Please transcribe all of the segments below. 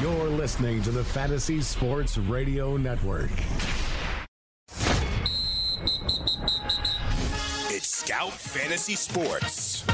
You're listening to the Fantasy Sports Radio Network. It's Scout Fantasy Sports.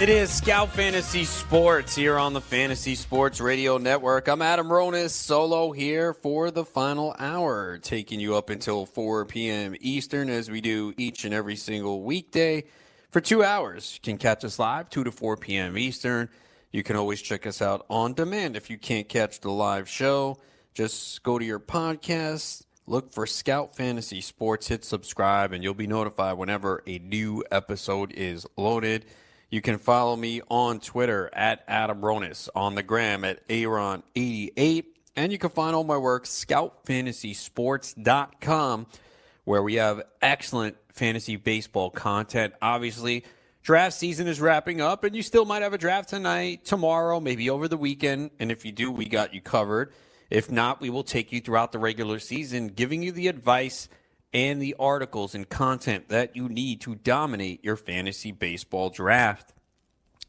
It is Scout Fantasy Sports here on the Fantasy Sports Radio Network. I'm Adam Ronis, solo here for the final hour, taking you up until 4 p.m. Eastern as we do each and every single weekday for two hours. You can catch us live, 2 to 4 p.m. Eastern. You can always check us out on demand if you can't catch the live show. Just go to your podcast, look for Scout Fantasy Sports, hit subscribe, and you'll be notified whenever a new episode is loaded. You can follow me on Twitter at Adam Ronis, on the gram at Aaron88, and you can find all my work, scoutfantasysports.com, where we have excellent fantasy baseball content. Obviously, draft season is wrapping up, and you still might have a draft tonight, tomorrow, maybe over the weekend. And if you do, we got you covered. If not, we will take you throughout the regular season, giving you the advice – and the articles and content that you need to dominate your fantasy baseball draft.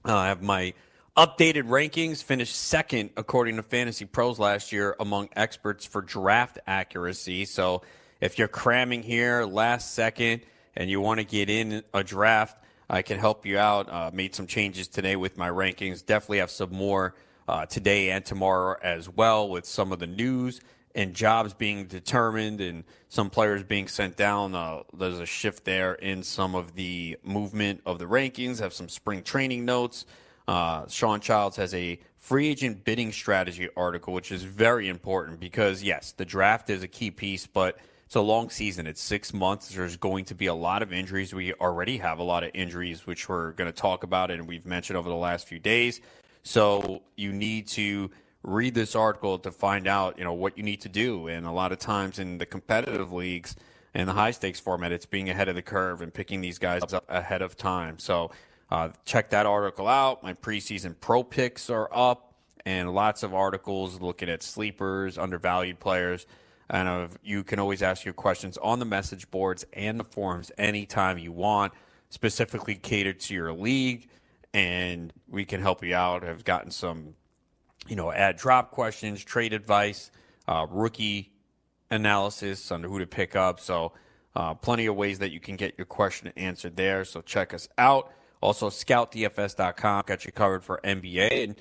Uh, I have my updated rankings, finished second according to Fantasy Pros last year among experts for draft accuracy. So if you're cramming here last second and you want to get in a draft, I can help you out. Uh, made some changes today with my rankings. Definitely have some more uh, today and tomorrow as well with some of the news and jobs being determined and some players being sent down. Uh, there's a shift there in some of the movement of the rankings. Have some spring training notes. Uh, Shawn Childs has a free agent bidding strategy article, which is very important because yes, the draft is a key piece, but it's a long season. It's six months. There's going to be a lot of injuries. We already have a lot of injuries, which we're going to talk about and we've mentioned over the last few days. So you need to read this article to find out, you know, what you need to do. And a lot of times in the competitive leagues and the high stakes format, it's being ahead of the curve and picking these guys up ahead of time. So uh, check that article out. My preseason pro picks are up and lots of articles looking at sleepers, undervalued players. And uh, you can always ask your questions on the message boards and the forums anytime you want, specifically catered to your league. And we can help you out. I've gotten some you know, add drop questions, trade advice, uh, rookie analysis on who to pick up. So, uh, plenty of ways that you can get your question answered there. So, check us out. Also, scoutdfs.com got you covered for NBA. And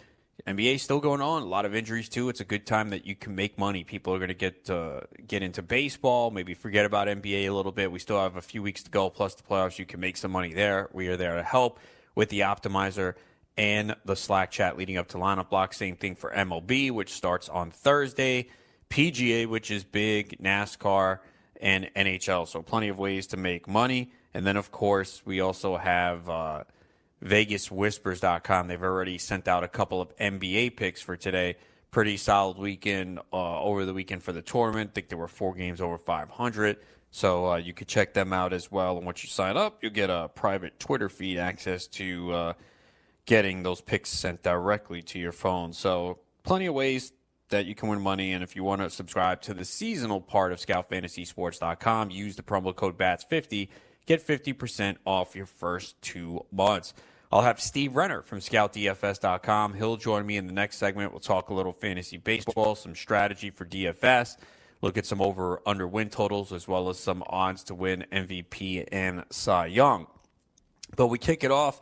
NBA still going on. A lot of injuries, too. It's a good time that you can make money. People are going to get uh, get into baseball, maybe forget about NBA a little bit. We still have a few weeks to go, plus the playoffs. You can make some money there. We are there to help with the optimizer and the Slack chat leading up to lineup block. Same thing for MLB, which starts on Thursday. PGA, which is big, NASCAR, and NHL. So plenty of ways to make money. And then, of course, we also have uh, VegasWhispers.com. They've already sent out a couple of NBA picks for today. Pretty solid weekend uh, over the weekend for the tournament. I think there were four games over 500. So uh, you could check them out as well. And once you sign up, you'll get a private Twitter feed access to uh, getting those picks sent directly to your phone. So, plenty of ways that you can win money. And if you want to subscribe to the seasonal part of scoutfantasysports.com, use the promo code BATS50, get 50% off your first two months. I'll have Steve Renner from scoutdfs.com. He'll join me in the next segment. We'll talk a little fantasy baseball, some strategy for DFS, look at some over under win totals, as well as some odds to win MVP and Cy Young. But we kick it off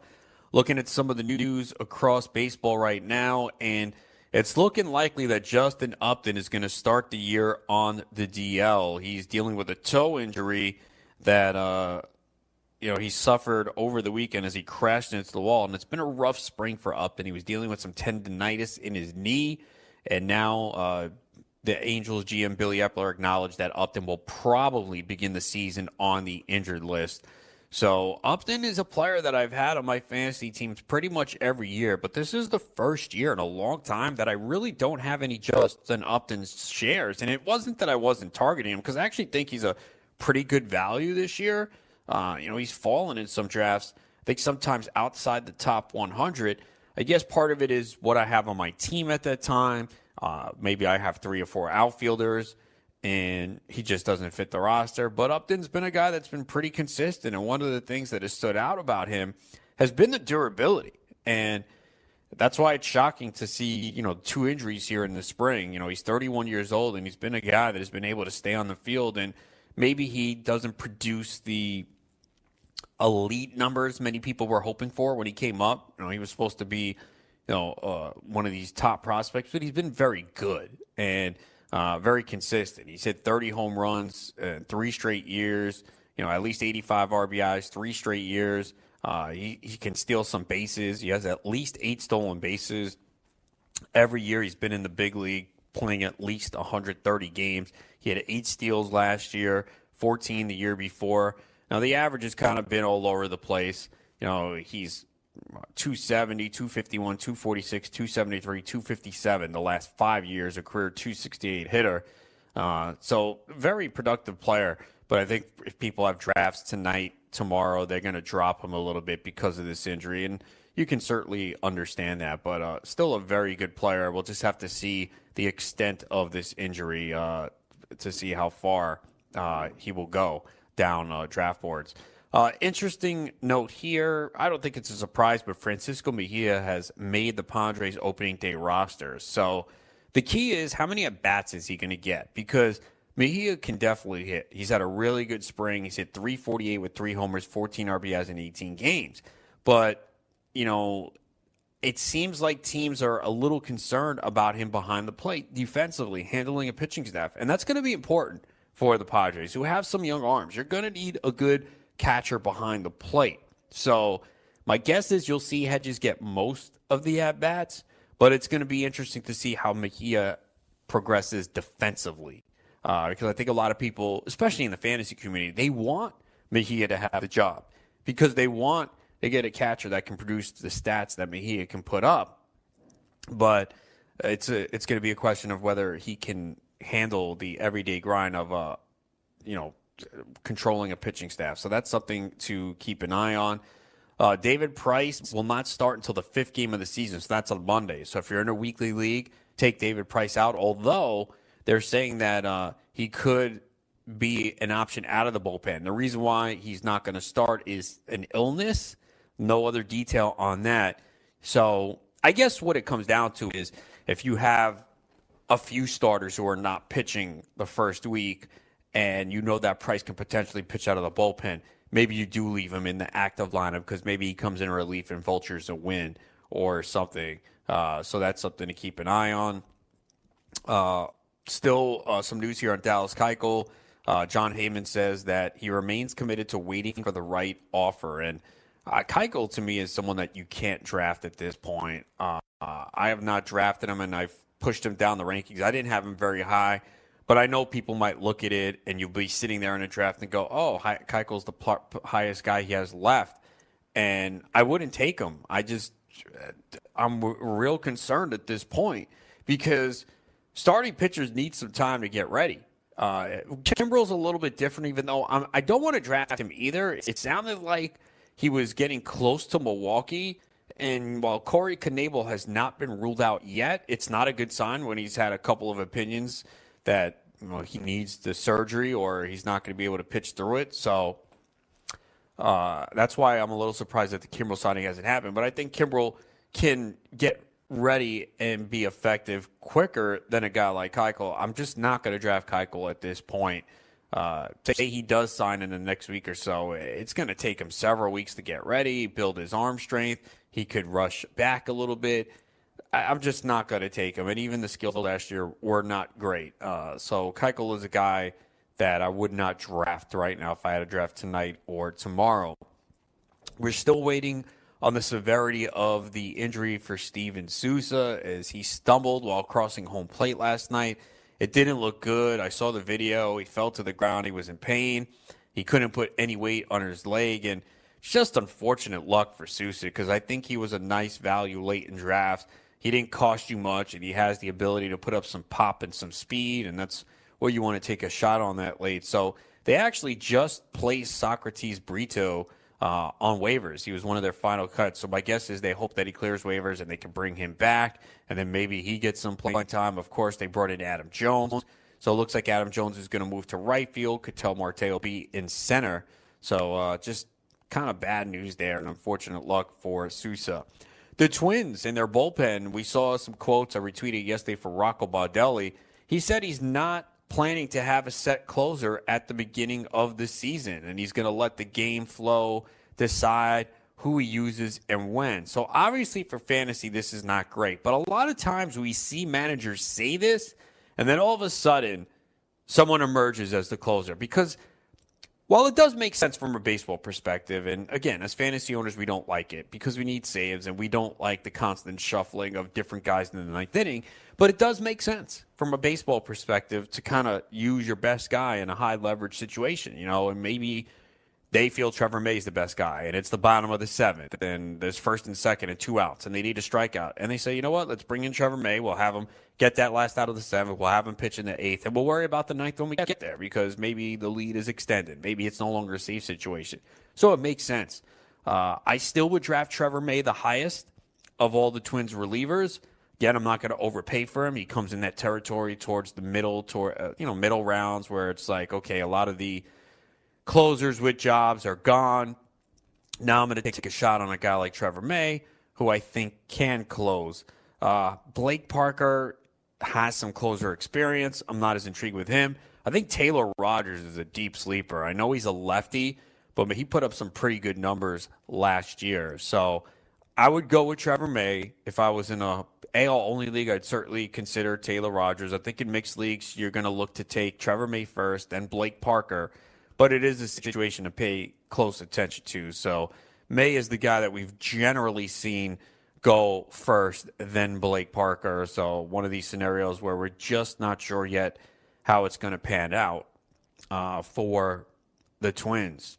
looking at some of the news across baseball right now, and it's looking likely that Justin Upton is going to start the year on the DL. He's dealing with a toe injury that uh, you know he suffered over the weekend as he crashed into the wall, and it's been a rough spring for Upton. He was dealing with some tendonitis in his knee, and now. Uh, the Angels GM Billy Eppler acknowledged that Upton will probably begin the season on the injured list. So Upton is a player that I've had on my fantasy teams pretty much every year, but this is the first year in a long time that I really don't have any Justin Upton shares. And it wasn't that I wasn't targeting him because I actually think he's a pretty good value this year. Uh, you know, he's fallen in some drafts. I think sometimes outside the top 100. I guess part of it is what I have on my team at that time. Uh, maybe I have three or four outfielders and he just doesn't fit the roster. But Upton's been a guy that's been pretty consistent, and one of the things that has stood out about him has been the durability. And that's why it's shocking to see, you know, two injuries here in the spring. You know, he's 31 years old and he's been a guy that has been able to stay on the field and maybe he doesn't produce the elite numbers many people were hoping for when he came up. You know, he was supposed to be, you know, uh, one of these top prospects, but he's been very good and uh, very consistent. He's hit 30 home runs in three straight years. You know, at least 85 RBIs, three straight years. Uh, he, he can steal some bases. He has at least eight stolen bases. Every year he's been in the big league playing at least 130 games. He had eight steals last year, 14 the year before. Now, the average has kind of been all over the place. You know, he's 270, 251, 246, 273, 257 the last five years, a career 268 hitter. Uh, so, very productive player. But I think if people have drafts tonight, tomorrow, they're going to drop him a little bit because of this injury. And you can certainly understand that. But uh, still a very good player. We'll just have to see the extent of this injury uh, to see how far uh, he will go down uh, draft boards. Uh, interesting note here. I don't think it's a surprise, but Francisco Mejia has made the Padres opening day roster. So the key is how many at bats is he going to get? Because Mejia can definitely hit. He's had a really good spring. He's hit 348 with three homers, 14 RBIs in 18 games. But, you know, it seems like teams are a little concerned about him behind the plate defensively, handling a pitching staff. And that's going to be important for the Padres, who have some young arms. You're going to need a good catcher behind the plate. So my guess is you'll see Hedges get most of the at bats, but it's going to be interesting to see how Mejia progresses defensively. Uh, because I think a lot of people, especially in the fantasy community, they want Mejia to have the job because they want they get a catcher that can produce the stats that Mejia can put up. But it's a, it's going to be a question of whether he can handle the everyday grind of uh, you know controlling a pitching staff. So that's something to keep an eye on. Uh, David Price will not start until the fifth game of the season, so that's on Monday. So if you're in a weekly league, take David Price out. Although they're saying that uh, he could be an option out of the bullpen. The reason why he's not going to start is an illness. No other detail on that. So I guess what it comes down to is if you have a few starters who are not pitching the first week and you know that Price can potentially pitch out of the bullpen, maybe you do leave him in the active lineup because maybe he comes in relief and vultures a win or something. Uh, so that's something to keep an eye on. Uh, still, uh, some news here on Dallas Keuchel. Uh, Jon Heyman says that he remains committed to waiting for the right offer. And uh, Keuchel, to me, is someone that you can't draft at this point. Uh, I have not drafted him, and I've pushed him down the rankings. I didn't have him very high. But I know people might look at it and you'll be sitting there in a draft and go, "Oh, Keuchel's the pl- highest guy he has left," and I wouldn't take him. I just I'm real concerned at this point because starting pitchers need some time to get ready. Uh, Kimbrel's a little bit different, even though I'm, I do not want to draft him either. It sounded like he was getting close to Milwaukee. And while Corey Knebel has not been ruled out yet, it's not a good sign when he's had a couple of opinions that you know, he needs the surgery or he's not going to be able to pitch through it. So uh, that's why I'm a little surprised that the Kimbrel signing hasn't happened. But I think Kimbrel can get ready and be effective quicker than a guy like Keuchel. I'm just not going to draft Keuchel at this point. Uh, say he does sign in the next week or so, it's going to take him several weeks to get ready, build his arm strength. He could rush back a little bit. I'm just not going to take him. And even the skills last year were not great. Uh, so Keuchel is a guy that I would not draft right now if I had a draft tonight or tomorrow. We're still waiting on the severity of the injury for Steven Souza as he stumbled while crossing home plate last night. It didn't look good. I saw the video. He fell to the ground. He was in pain. He couldn't put any weight on his leg. And just unfortunate luck for Souza because I think he was a nice value late in drafts he didn't cost you much, and he has the ability to put up some pop and some speed, and that's where you want to take a shot on that late. So they actually just placed Socrates Brito uh, on waivers. He was one of their final cuts. So my guess is they hope that he clears waivers and they can bring him back, and then maybe he gets some playing time. Of course, they brought in Adam Jones. So it looks like Adam Jones is going to move to right field. Ketel Marte will be in center. So uh, just kind of bad news there and unfortunate luck for Souza. the Twins in their bullpen, we saw some quotes I retweeted yesterday for Rocco Baldelli. He said he's not planning to have a set closer at the beginning of the season, and he's going to let the game flow decide who he uses and when. So obviously for fantasy, this is not great. But a lot of times we see managers say this, and then all of a sudden, someone emerges as the closer because – while it does make sense from a baseball perspective, and again, as fantasy owners, we don't like it because we need saves and we don't like the constant shuffling of different guys in the ninth inning. But it does make sense from a baseball perspective to kind of use your best guy in a high leverage situation, you know, and maybe they feel Trevor May is the best guy, and it's the bottom of the seventh, and there's first and second and two outs, and they need a strikeout. And they say, you know what, let's bring in Trevor May. We'll have him get that last out of the seventh. We'll have him pitch in the eighth, and we'll worry about the ninth when we get there because maybe the lead is extended. Maybe it's no longer a safe situation. So it makes sense. Uh, I still would draft Trevor May the highest of all the Twins relievers. Again, I'm not going to overpay for him. He comes in that territory towards the middle, toward uh, you know middle rounds where it's like, okay, a lot of the closers with jobs are gone. Now I'm going to take a shot on a guy like Trevor May, who I think can close. Uh, Blake Parker has some closer experience. I'm not as intrigued with him. I think Taylor Rogers is a deep sleeper. I know he's a lefty, but he put up some pretty good numbers last year. So I would go with Trevor May. If I was in a AL only league, I'd certainly consider Taylor Rogers. I think in mixed leagues, you're going to look to take Trevor May first, then Blake Parker but it is a situation to pay close attention to. So May is the guy that we've generally seen go first, then Blake Parker. So one of these scenarios where we're just not sure yet how it's going to pan out uh, for the Twins.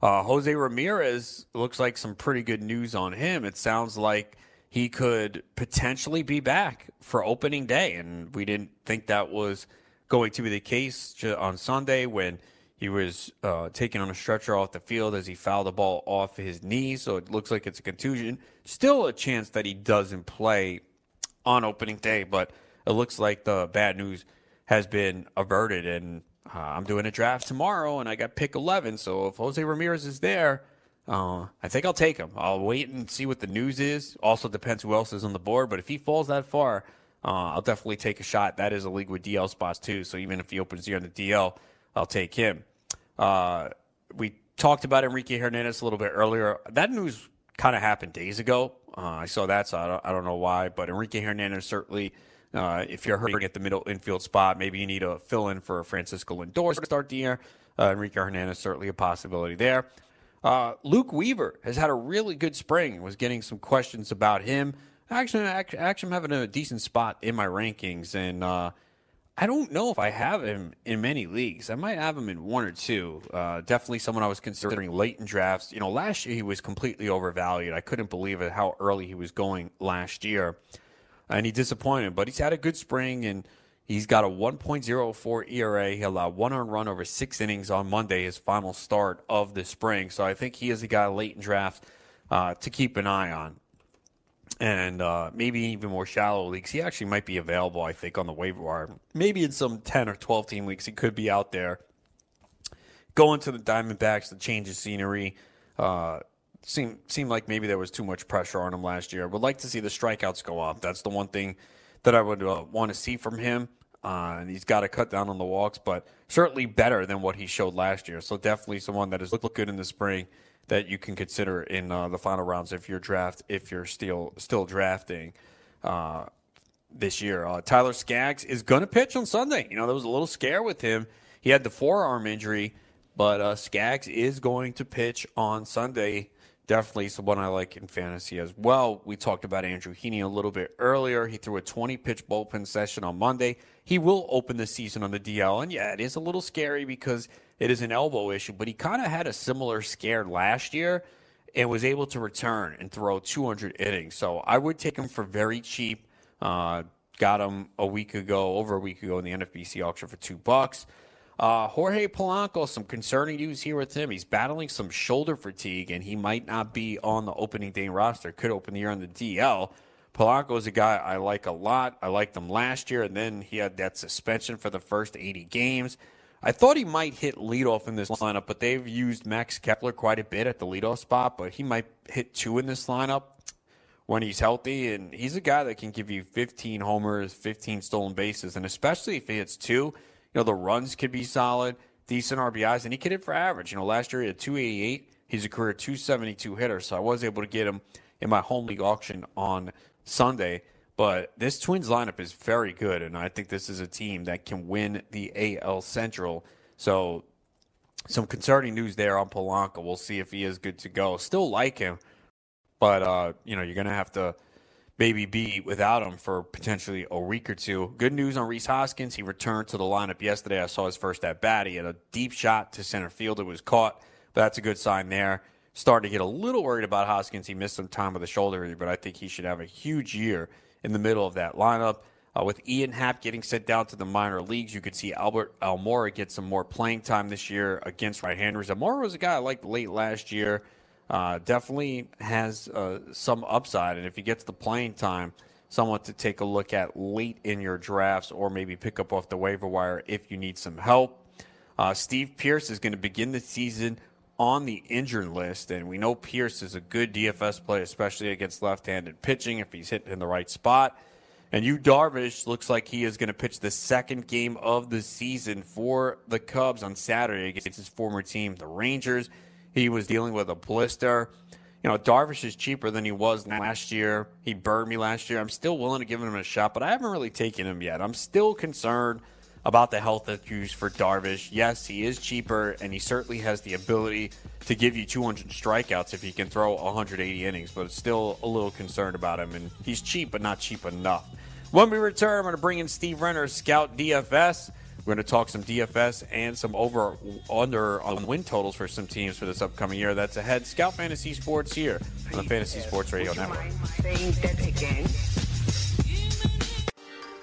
Uh, Jose Ramirez looks like some pretty good news on him. It sounds like he could potentially be back for opening day, and we didn't think that was going to be the case on Sunday when he was uh, taken on a stretcher off the field as he fouled the ball off his knee. So it looks like it's a contusion. Still a chance that he doesn't play on opening day, but it looks like the bad news has been averted. And uh, I'm doing a draft tomorrow, and I got pick 11. So if Jose Ramirez is there, uh, I think I'll take him. I'll wait and see what the news is. Also depends who else is on the board. But if he falls that far, uh, I'll definitely take a shot. That is a league with DL spots too. So even if he opens here on the DL, I'll take him. Uh, we talked about Enrique Hernandez a little bit earlier. That news kind of happened days ago. Uh, I saw that, so I don't, I don't, know why. But Enrique Hernandez certainly, uh, if you're hurting at the middle infield spot, maybe you need a fill in for Francisco Lindor to start the year. Uh, Enrique Hernandez certainly a possibility there. Uh, Luke Weaver has had a really good spring. Was getting some questions about him actually, actually, I'm having a decent spot in my rankings, and uh, I don't know if I have him in many leagues. I might have him in one or two. Uh, definitely someone I was considering late in drafts. You know, last year he was completely overvalued. I couldn't believe it how early he was going last year, and he disappointed. But he's had a good spring and. He's got a 1.04 ERA. He allowed one earned run over six innings on Monday, his final start of the spring. So I think he is a guy late in draft uh, to keep an eye on and uh, maybe even more shallow leagues. He actually might be available, I think, on the waiver wire. Maybe in some 10 or 12 team leagues, he could be out there. Going to the Diamondbacks to change the scenery. Uh, seemed, seemed like maybe there was too much pressure on him last year. I Would like to see the strikeouts go up. That's the one thing that I would uh, want to see from him. Uh, and he's got to cut down on the walks, but certainly better than what he showed last year. So definitely someone that has looked good in the spring that you can consider in uh, the final rounds if you're draft if you're still still drafting uh, this year. Uh, Tyler Skaggs is going to pitch on Sunday. You know there was a little scare with him. He had the forearm injury, but uh, Skaggs is going to pitch on Sunday. Definitely someone I like in fantasy as well. We talked about Andrew Heaney a little bit earlier. He threw a 20 pitch bullpen session on Monday. He will open the season on the DL, and yeah, it is a little scary because it is an elbow issue, but he kind of had a similar scare last year and was able to return and throw 200 innings. So I would take him for very cheap. Uh, got him a week ago, over a week ago in the NFBC auction for two bucks. Uh, Jorge Polanco, some concerning news here with him. He's battling some shoulder fatigue, and he might not be on the opening day roster. Could open the year on the DL. Polanco is a guy I like a lot. I liked him last year, and then he had that suspension for the first 80 games. I thought he might hit leadoff in this lineup, but they've used Max Kepler quite a bit at the leadoff spot, but he might hit two in this lineup. when he's healthy, and he's a guy that can give you 15 homers, 15 stolen bases, and especially if he hits two, you know the runs could be solid, decent RBIs, and he could hit for average. You know, last year he had 288. He's a career 272 hitter, so I was able to get him in my home league auction on Sunday. But this Twins lineup is very good, and I think this is a team that can win the AL Central. So, some concerning news there on Polanco. We'll see if he is good to go. Still like him, but uh, you know you're gonna have to maybe be without him for potentially a week or two. Good news on Rhys Hoskins. He returned to the lineup yesterday. I saw his first at bat. He had a deep shot to center field. It was caught, but that's a good sign there. Starting to get a little worried about Hoskins. He missed some time with a shoulder injury, but I think he should have a huge year in the middle of that lineup. Uh, with Ian Happ getting sent down to the minor leagues, you could see Albert Almora get some more playing time this year against right-handers. Almora was a guy I liked late last year. Uh, definitely has uh, some upside, and if he gets the playing time, someone to take a look at late in your drafts, or maybe pick up off the waiver wire if you need some help. Uh, Steve Pearce is going to begin the season on the injured list, and we know Pearce is a good DFS play, especially against left-handed pitching if he's hit in the right spot. And Yu Darvish looks like he is going to pitch the second game of the season for the Cubs on Saturday against his former team, the Rangers. He was dealing with a blister. You know, Darvish is cheaper than he was last year. He burned me last year. I'm still willing to give him a shot, but I haven't really taken him yet. I'm still concerned about the health issues for Darvish. Yes, he is cheaper, and he certainly has the ability to give you 200 strikeouts if he can throw 180 innings, but it's still a little concerned about him. And he's cheap, but not cheap enough. When we return, I'm going to bring in Steve Renner, Scout DFS. We're going to talk some DFS and some over under on win totals for some teams for this upcoming year. That's ahead. Scout Fantasy Sports here on the Fantasy Sports Radio Network.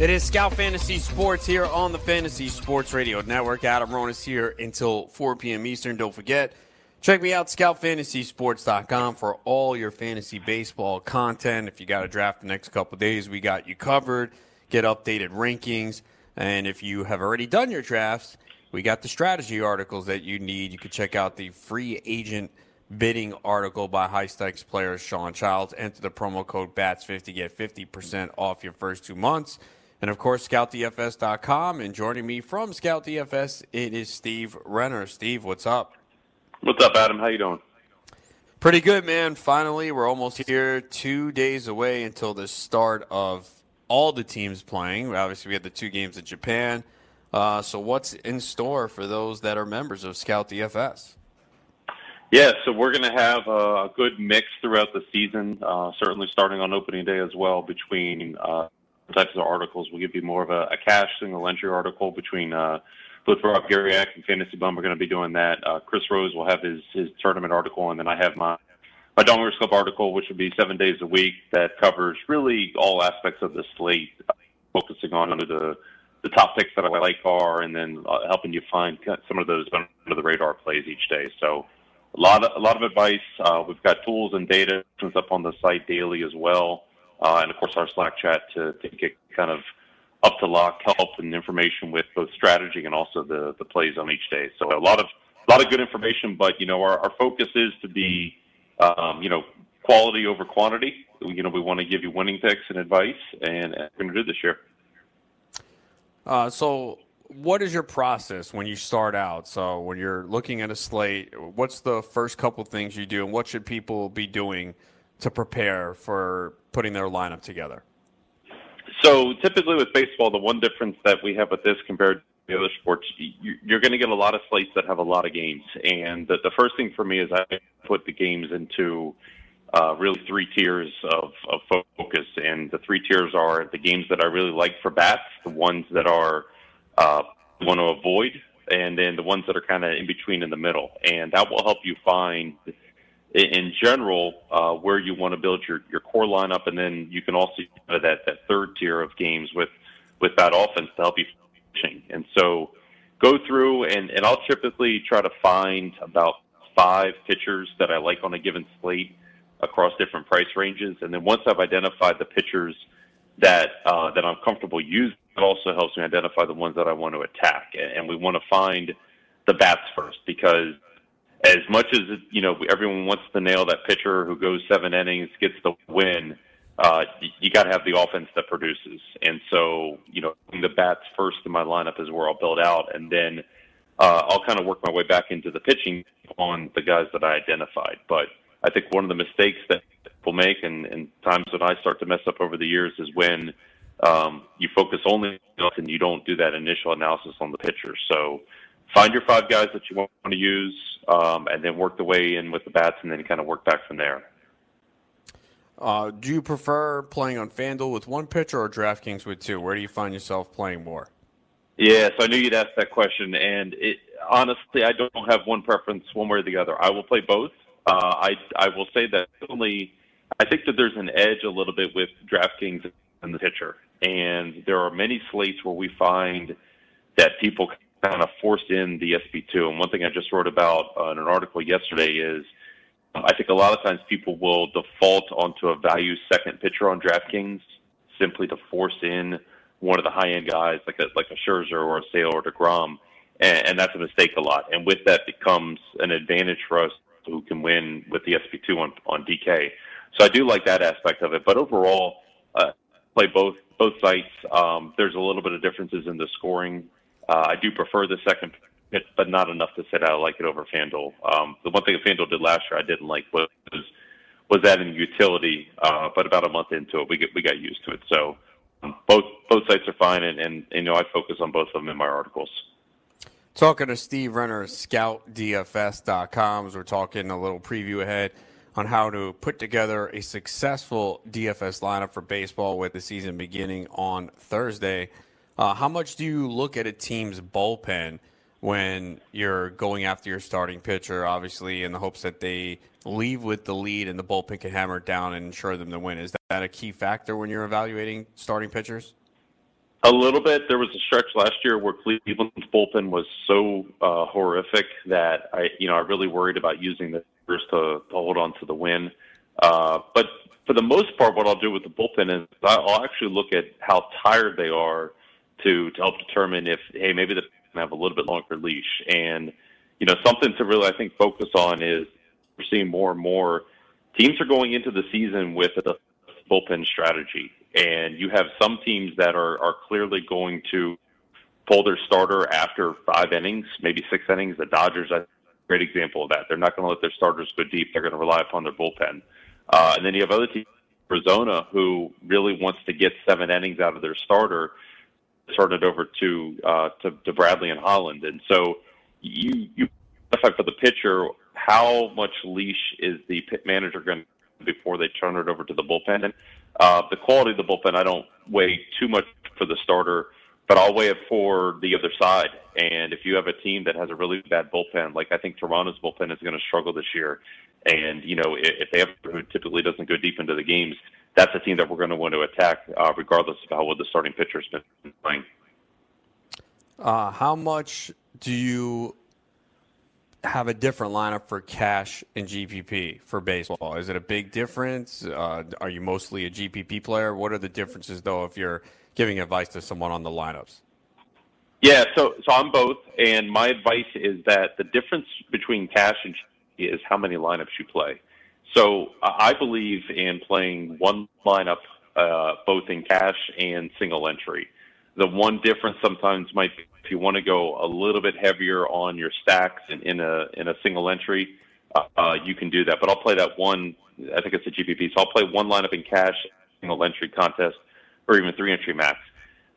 It is Scout Fantasy Sports here on the Fantasy Sports Radio Network. Adam Ronis here until 4 p.m. Eastern. Don't forget, check me out, scoutfantasysports.com, for all your fantasy baseball content. If you got a draft the next couple days, we got you covered. Get updated rankings. And if you have already done your drafts, we got the strategy articles that you need. You can check out the free agent bidding article by High Stakes player Shawn Childs. Enter the promo code BATS50, get 50% off your first two months. And of course, scoutdfs.com. And joining me from Scout DFS, it is Steve Renner. Steve, what's up? What's up, Adam? How you doing? Pretty good, man. Finally, we're almost here. Two days away until the start of all the teams playing. Obviously, we had the two games in Japan. Uh, so, what's in store for those that are members of Scout DFS? Yeah, so we're going to have a good mix throughout the season. Uh, certainly, starting on opening day as well, between uh, types of articles. We'll give you more of a, a cash single entry article between uh, both Rob Gariak and Fantasy Bum. We're going to be doing that. Uh, Chris Rose will have his his tournament article, and then I have my my Donruss Club article, which will be seven days a week that covers really all aspects of the slate, focusing on the the top picks that I like are, and then uh, helping you find some of those under the radar plays each day. So. A lot of a lot of advice. Uh, we've got tools and data up on the site daily as well uh, and of course our Slack chat to, to get kind of up to lock help and information with both strategy and also the, the plays on each day. So a lot of a lot of good information, but you know our, our focus is to be um, you know quality over quantity. You know we want to give you winning picks and advice, and, we're going to do this year. Uh, so what is your process when you start out? So when you're looking at a slate, what's the first couple things you do, and what should people be doing to prepare for putting their lineup together? So typically with baseball, the one difference that we have with this compared to the other sports, you're going to get a lot of slates that have a lot of games. And the, first thing for me is I put the games into uh, really three tiers of, of focus. And the three tiers are the games that I really like for bats, the ones that are uh, want to avoid, and then the ones that are kind of in between in the middle. And that will help you find in general uh, where you want to build your, your core lineup, and then you can also that that third tier of games with with that offense to help you pitching. And so go through and, and I'll typically try to find about five pitchers that I like on a given slate across different price ranges. And then once I've identified the pitchers that uh, that I'm comfortable using, it also helps me identify the ones that I want to attack. And we want to find the bats first because as much as you know everyone wants to nail that pitcher who goes seven innings gets the win uh, you, got to have the offense that produces. And so, you know, the bats first in my lineup is where I'll build out, and then uh, I'll kind of work my way back into the pitching on the guys that I identified. But I think one of the mistakes that people make, and, and times when I start to mess up over the years, is when um, you focus only and you don't do that initial analysis on the pitcher. So find your five guys that you want to use, um, and then work the way in with the bats, and then kind of work back from there. Uh, do you prefer playing on FanDuel with one pitcher or DraftKings with two? Where do you find yourself playing more? Yeah, so I knew you'd ask that question, and it, honestly, I don't have one preference one way or the other. I will play both. Uh, I I will say that only I think that there's an edge a little bit with DraftKings and the pitcher, and there are many slates where we find that people kind of force in the SP2. And one thing I just wrote about uh, in an article yesterday is I think a lot of times people will default onto a value second pitcher on DraftKings simply to force in one of the high end guys like a like a Scherzer or a Sale or Degrom, and, and that's a mistake a lot. And with that becomes an advantage for us who can win with the SP2 on on DK. So I do like that aspect of it, but overall, uh, play both both sites. Um, there's a little bit of differences in the scoring. Uh, I do prefer the second it, but not enough to say that I like it over FanDuel. Um, the one thing that FanDuel did last year I didn't like was was adding utility, uh, but about a month into it, we get we got used to it. So um, both both sites are fine, and, and you know I focus on both of them in my articles. Talking to Steve Renner, ScoutDFS.com, as we're talking a little preview ahead on how to put together a successful DFS lineup for baseball with the season beginning on Thursday. Uh, how much do you look at a team's bullpen? when you're going after your starting pitcher, obviously, in the hopes that they leave with the lead and the bullpen can hammer it down and ensure them the win. Is that a key factor when you're evaluating starting pitchers? A little bit. There was a stretch last year where Cleveland's bullpen was so uh, horrific that I, you know, I really worried about using the first to, to hold on to the win. Uh, but for the most part, what I'll do with the bullpen is I'll actually look at how tired they are to to help determine if hey maybe the can have a little bit longer leash. And, you know, something to really, I think, focus on is we're seeing more and more teams are going into the season with a bullpen strategy. And you have some teams that are, are clearly going to pull their starter after five innings, maybe six innings. The Dodgers, are a great example of that. They're not going to let their starters go deep. They're going to rely upon their bullpen. Uh, and then you have other teams, Arizona, who really wants to get seven innings out of their starter turn it over to uh, to, to Bradley and Holland. And so you you for the pitcher how much leash is the pit manager going to before they turn it over to the bullpen. And uh, the quality of the bullpen, I don't weigh too much for the starter, but I'll weigh it for the other side. And if you have a team that has a really bad bullpen, like I think Toronto's bullpen is going to struggle this year, and you know if they have who typically doesn't go deep into the games, that's a team that we're going to want to attack, uh, regardless of how well the starting pitcher's been playing. Uh, how much do you have a different lineup for cash and GPP for baseball? Is it a big difference? Uh, are you mostly a GPP player? What are the differences, though, if you're giving advice to someone on the lineups? Yeah, so so I'm both, and my advice is that the difference between cash and GPP is how many lineups you play. So I believe in playing one lineup uh, both in cash and single entry. The one difference sometimes might be if you want to go a little bit heavier on your stacks in, in a in a single entry, uh, you can do that. But I'll play that one. I think it's a GPP, so I'll play one lineup in cash, single entry contest, or even three entry max.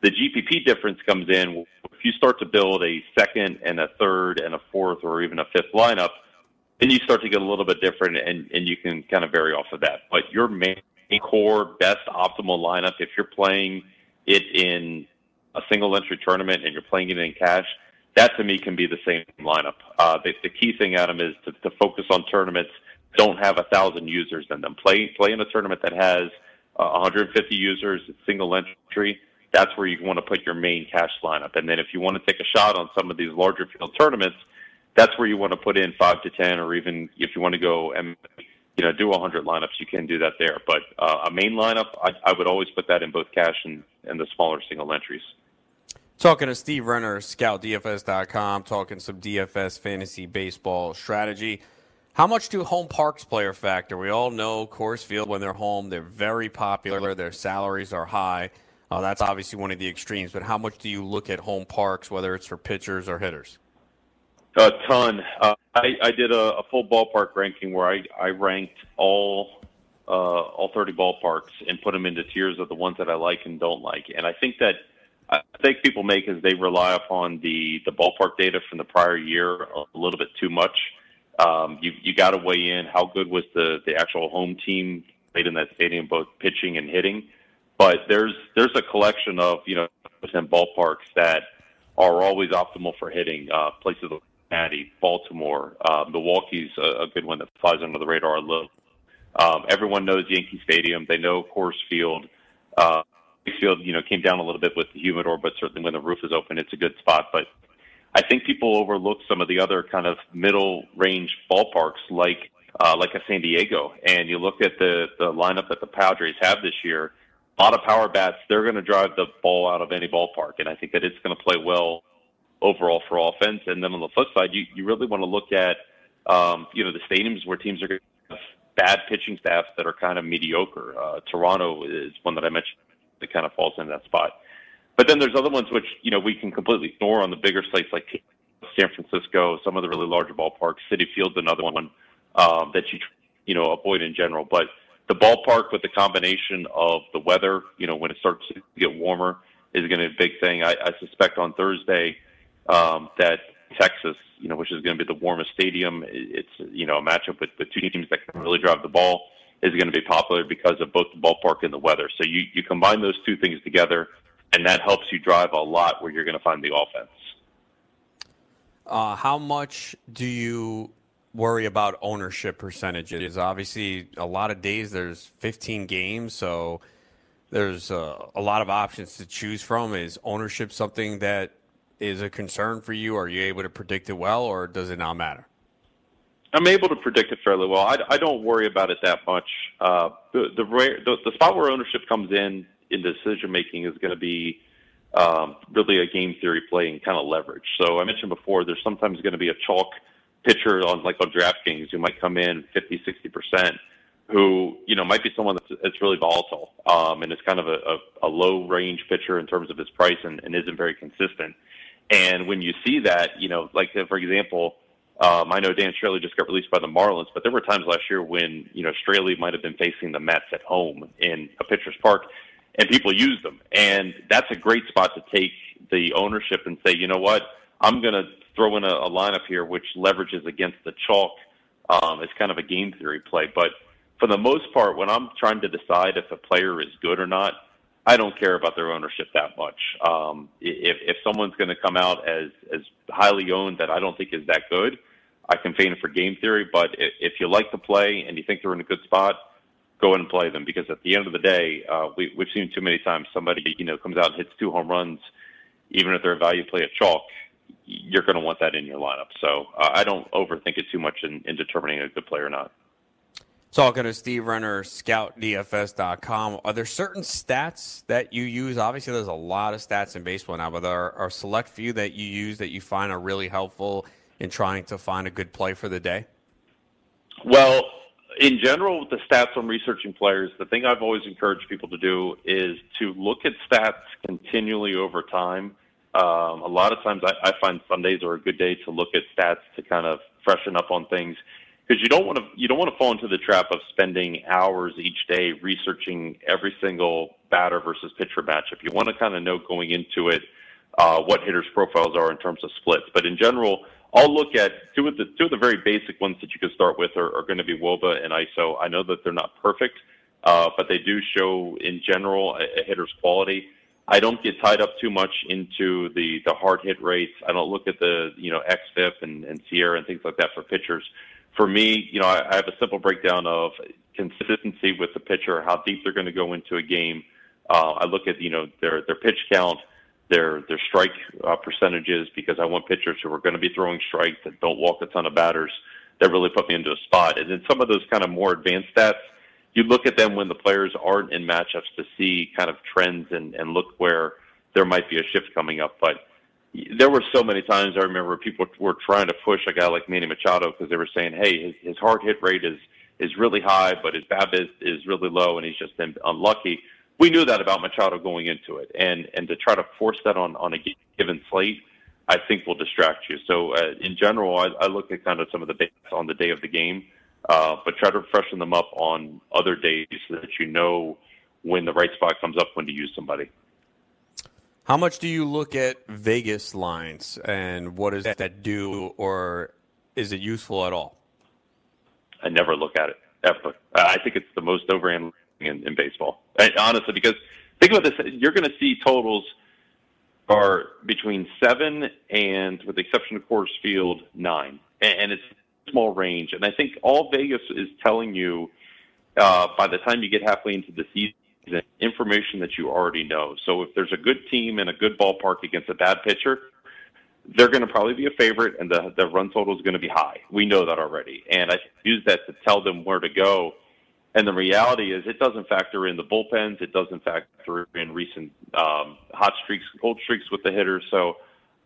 The GPP difference comes in if you start to build a second and a third and a fourth or even a fifth lineup then you start to get a little bit different and, and you can kind of vary off of that. But your main core, best optimal lineup, if you're playing it in a single entry tournament and you're playing it in cash, that to me can be the same lineup. Uh, the, the key thing, Adam, is to, to focus on tournaments don't have a thousand users in them. Play play in a tournament that has uh, 150 users, single entry. That's where you want to put your main cash lineup. And then if you want to take a shot on some of these larger field tournaments, that's where you want to put in five to ten, or even if you want to go and you know do 100 lineups, you can do that there. But uh, a main lineup, I, I would always put that in both cash and, and the smaller single entries. Talking to Steve Renner, ScoutDFS.com, talking some DFS fantasy baseball strategy. How much do home parks play a factor? We all know Coors Field when they're home, they're very popular. Their salaries are high. Uh, that's obviously one of the extremes. But how much do you look at home parks, whether it's for pitchers or hitters? A ton. Uh, I, I did a, a full ballpark ranking where I, I ranked all uh, all 30 ballparks and put them into tiers of the ones that I like and don't like. And I think that I think people make is they rely upon the the ballpark data from the prior year a little bit too much. Um, you you got to weigh in how good was the the actual home team played in that stadium, both pitching and hitting. But there's there's a collection of you know percent ballparks that are always optimal for hitting. Uh, places like Cincinnati, Baltimore, uh, Milwaukee's a, a good one that flies under the radar a little. Um, everyone knows Yankee Stadium. They know Coors Field. Uh, Field, you know, came down a little bit with the humidor, but certainly when the roof is open, it's a good spot. But I think people overlook some of the other kind of middle range ballparks like uh, like a San Diego. And you look at the the lineup that the Padres have this year, a lot of power bats. They're going to drive the ball out of any ballpark, and I think that it's going to play well overall for offense. And then on the flip side, you you really want to look at um, you know the stadiums where teams are going to have bad pitching staffs that are kind of mediocre. Uh, Toronto is one that I mentioned that kind of falls into that spot. But then there's other ones which you know we can completely ignore on the bigger sites like San Francisco, some of the really larger ballparks. Citi Field's another one um, that you you know avoid in general. But the ballpark with the combination of the weather, you know, when it starts to get warmer, is going to be a big thing. I, I suspect on Thursday um, that Texas, you know, which is going to be the warmest stadium, it's you know a matchup with, with two teams that can really drive the ball is going to be popular because of both the ballpark and the weather. So you you combine those two things together and that helps you drive a lot where you're going to find the offense. Uh, how much do you worry about ownership percentages? Obviously, a lot of days there's 15 games, so there's uh, a lot of options to choose from. Is ownership something that is a concern for you? Are you able to predict it well, or does it not matter? I'm able to predict it fairly well. I, I don't worry about it that much. Uh, the, the, the the spot where ownership comes in in decision making is going to be um, really a game theory play and kind of leverage. So I mentioned before, there's sometimes going to be a chalk pitcher on like on DraftKings who might come in 50, 60 percent, who you know might be someone that's, that's really volatile um, and is kind of a, a, a low range pitcher in terms of his price and, and isn't very consistent. And when you see that, you know, like for example. Um, I know Dan Straily just got released by the Marlins, but there were times last year when you know Straily might have been facing the Mets at home in a pitcher's park, and people use them. And that's a great spot to take the ownership and say, you know what, I'm going to throw in a, a lineup here which leverages against the chalk. Um, it's kind of a game theory play. But for the most part, when I'm trying to decide if a player is good or not, I don't care about their ownership that much. Um, if, if someone's going to come out as, as highly owned that I don't think is that good, I can feign for game theory. But if, you like the play and you think they're in a good spot, go and play them because at the end of the day, uh, we, we've seen too many times somebody you know comes out and hits two home runs, even if they're a value play at chalk, you're going to want that in your lineup. So uh, I don't overthink it too much in, in determining a good player or not. Talking to Steve Renner, ScoutDFS.com. Are there certain stats that you use? Obviously, there's a lot of stats in baseball now, but there are a select few that you use that you find are really helpful in trying to find a good play for the day. Well, in general, with the stats on researching players, the thing I've always encouraged people to do is to look at stats continually over time. Um, a lot of times, I, I find Sundays are a good day to look at stats to kind of freshen up on things because you don't want to you don't want to fall into the trap of spending hours each day researching every single batter versus pitcher matchup. You want to kind of know going into it uh, what hitters' profiles are in terms of splits. But in general, I'll look at two of the two of the very basic ones that you can start with are, are going to be WOBA and ISO. I know that they're not perfect, uh, but they do show in general a, a hitter's quality. I don't get tied up too much into the the hard hit rates. I don't look at the you know xFIP and, and SIERA and things like that for pitchers. For me, you know, I, I have a simple breakdown of consistency with the pitcher, how deep they're going to go into a game. Uh, I look at you know their their pitch count, their their strike uh, percentages because I want pitchers who are going to be throwing strikes that don't walk a ton of batters. That really put me into a spot. And then some of those kind of more advanced stats, you look at them when the players aren't in matchups to see kind of trends and and look where there might be a shift coming up. But there were so many times I remember people were trying to push a guy like Manny Machado because they were saying, "Hey, his, his hard hit rate is is really high, but his BABIP is, is really low, and he's just been unlucky." We knew that about Machado going into it, and and to try to force that on on a given slate, I think will distract you. So uh, in general, I, I look at kind of some of the bets on the day of the game, uh, but try to freshen them up on other days so that you know when the right spot comes up when to use somebody. How much do you look at Vegas lines and what does that do, or is it useful at all? I never look at it ever. I think it's the most overhandling in, in baseball. Honestly, because think about this: you're going to see totals are between seven and, with the exception of Coors Field, nine, and, and it's a small range. And I think all Vegas is telling you uh, by the time you get halfway into the season information that you already know. So if there's a good team and a good ballpark against a bad pitcher, they're going to probably be a favorite, and the the run total is going to be high. We know that already, and I use that to tell them where to go. And the reality is, it doesn't factor in the bullpens. It doesn't factor in recent um, hot streaks, cold streaks with the hitters. So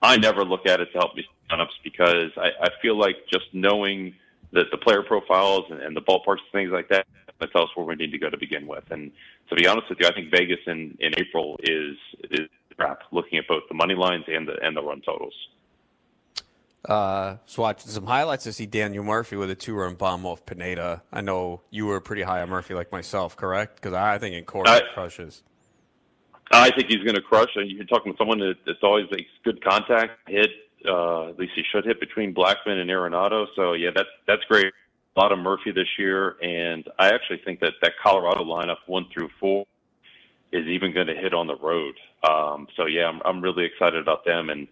I never look at it to help me signups because I, I feel like just knowing that the player profiles and, and the ballparks and things like that that tells us where we need to go to begin with. And to be honest with you, I think Vegas in, in April is is crap. Looking at both the money lines and the and the run totals. Uh, so watching some highlights to see Daniel Murphy with a two-run bomb off Pineda. I know you were pretty high on Murphy, like myself, correct? Because I think in Coors he crushes. I think he's going to crush. You're talking to someone that, that's always makes good contact, hit. Uh, at least he should hit between Blackmon and Arenado. So yeah, that's that's great lot of Murphy this year, and I actually think that that Colorado lineup one through four is even going to hit on the road. Um, so yeah, I'm, I'm really excited about them, and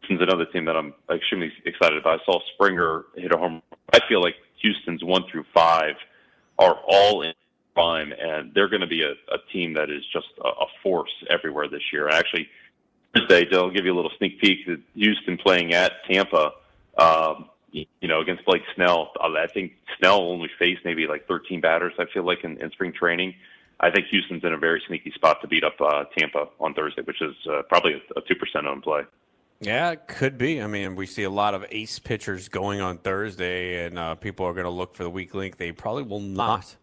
Houston's another team that I'm extremely excited about. I saw Springer hit a home. I feel like Houston's one through five are all in prime, and they're going to be a, a team that is just a, a force everywhere this year. Actually, Thursday, they'll give you a little sneak peek. Houston playing at Tampa. Um, you know, against Blake Snell. I think Snell only faced maybe like 13 batters. I feel like in, in spring training. I think Houston's in a very sneaky spot to beat up uh, Tampa on Thursday, which is uh, probably a two percent on play. Yeah, it could be. I mean, we see a lot of ace pitchers going on Thursday, and uh, people are going to look for the weak link. They probably will not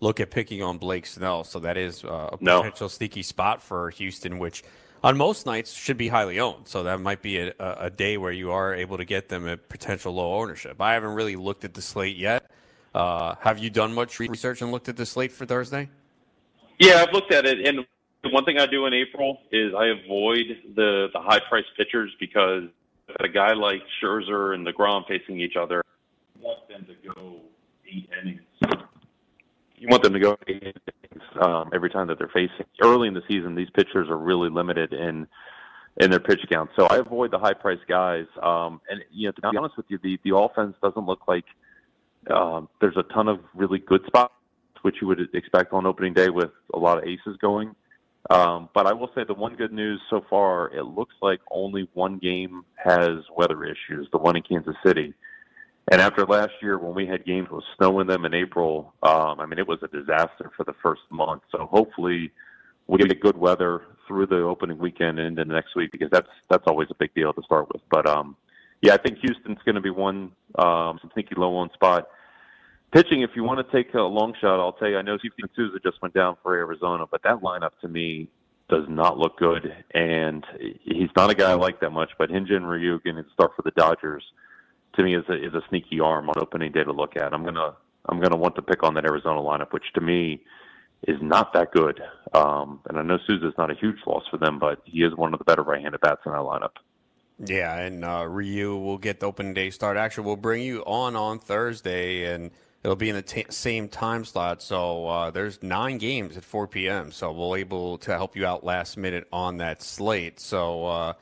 look at picking on Blake Snell, so that is uh, a potential no. sneaky spot for Houston, which on most nights should be highly owned. So that might be a, a day where you are able to get them at potential low ownership. I haven't really looked at the slate yet. Uh, have you done much research and looked at the slate for Thursday? Yeah, I've looked at it, and the one thing I do in April is I avoid the the high priced pitchers because a guy like Scherzer and Degrom facing each other, you want them to go eight innings. You want them to go um, every time that they're facing. Early in the season, these pitchers are really limited in in their pitch count. So I avoid the high price guys. Um, and you know, to be honest with you, the the offense doesn't look like um, there's a ton of really good spots, which you would expect on opening day with a lot of aces going. Um, but I will say the one good news so far, it looks like only one game has weather issues, the one in Kansas City. And after last year, when we had games with snow in them in April, um, I mean, it was a disaster for the first month. So hopefully, we get good weather through the opening weekend and into next week because that's that's always a big deal to start with. But um, yeah, I think Houston's going to be one um, sneaky low on spot. Pitching, if you want to take a long shot, I'll tell you. I know Steven Souza just went down for Arizona, but that lineup to me does not look good, and he's not a guy I like that much. But Hyun-Jin Ryu getting to start for the Dodgers to me is a, is a sneaky arm on opening day to look at. I'm gonna I'm gonna want to pick on that Arizona lineup, which to me is not that good. Um, and I know Souza's not a huge loss for them, but he is one of the better right-handed bats in our lineup. Yeah, and uh, Ryu will get the opening day start. Actually, we'll bring you on on Thursday, and it'll be in the t- same time slot. So uh, there's nine games at 4 p.m. So we'll able to help you out last minute on that slate. So. Uh,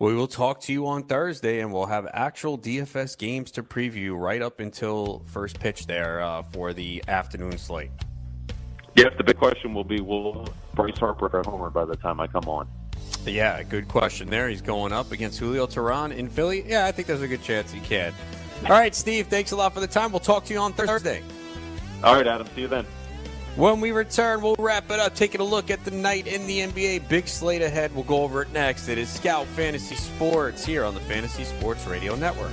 We will talk to you on Thursday, and we'll have actual DFS games to preview right up until first pitch there uh, for the afternoon slate. Yes, the big question will be: Will Bryce Harper at homer by the time I come on? Yeah, good question there. He's going up against Julio Teheran in Philly. Yeah, I think there's a good chance he can. All right, Steve, thanks a lot for the time. We'll talk to you on Thursday. All right, Adam. See you then. When we return, we'll wrap it up, taking a look at the night in the NBA. Big slate ahead. We'll go over it next. It is Scout Fantasy Sports here on the Fantasy Sports Radio Network.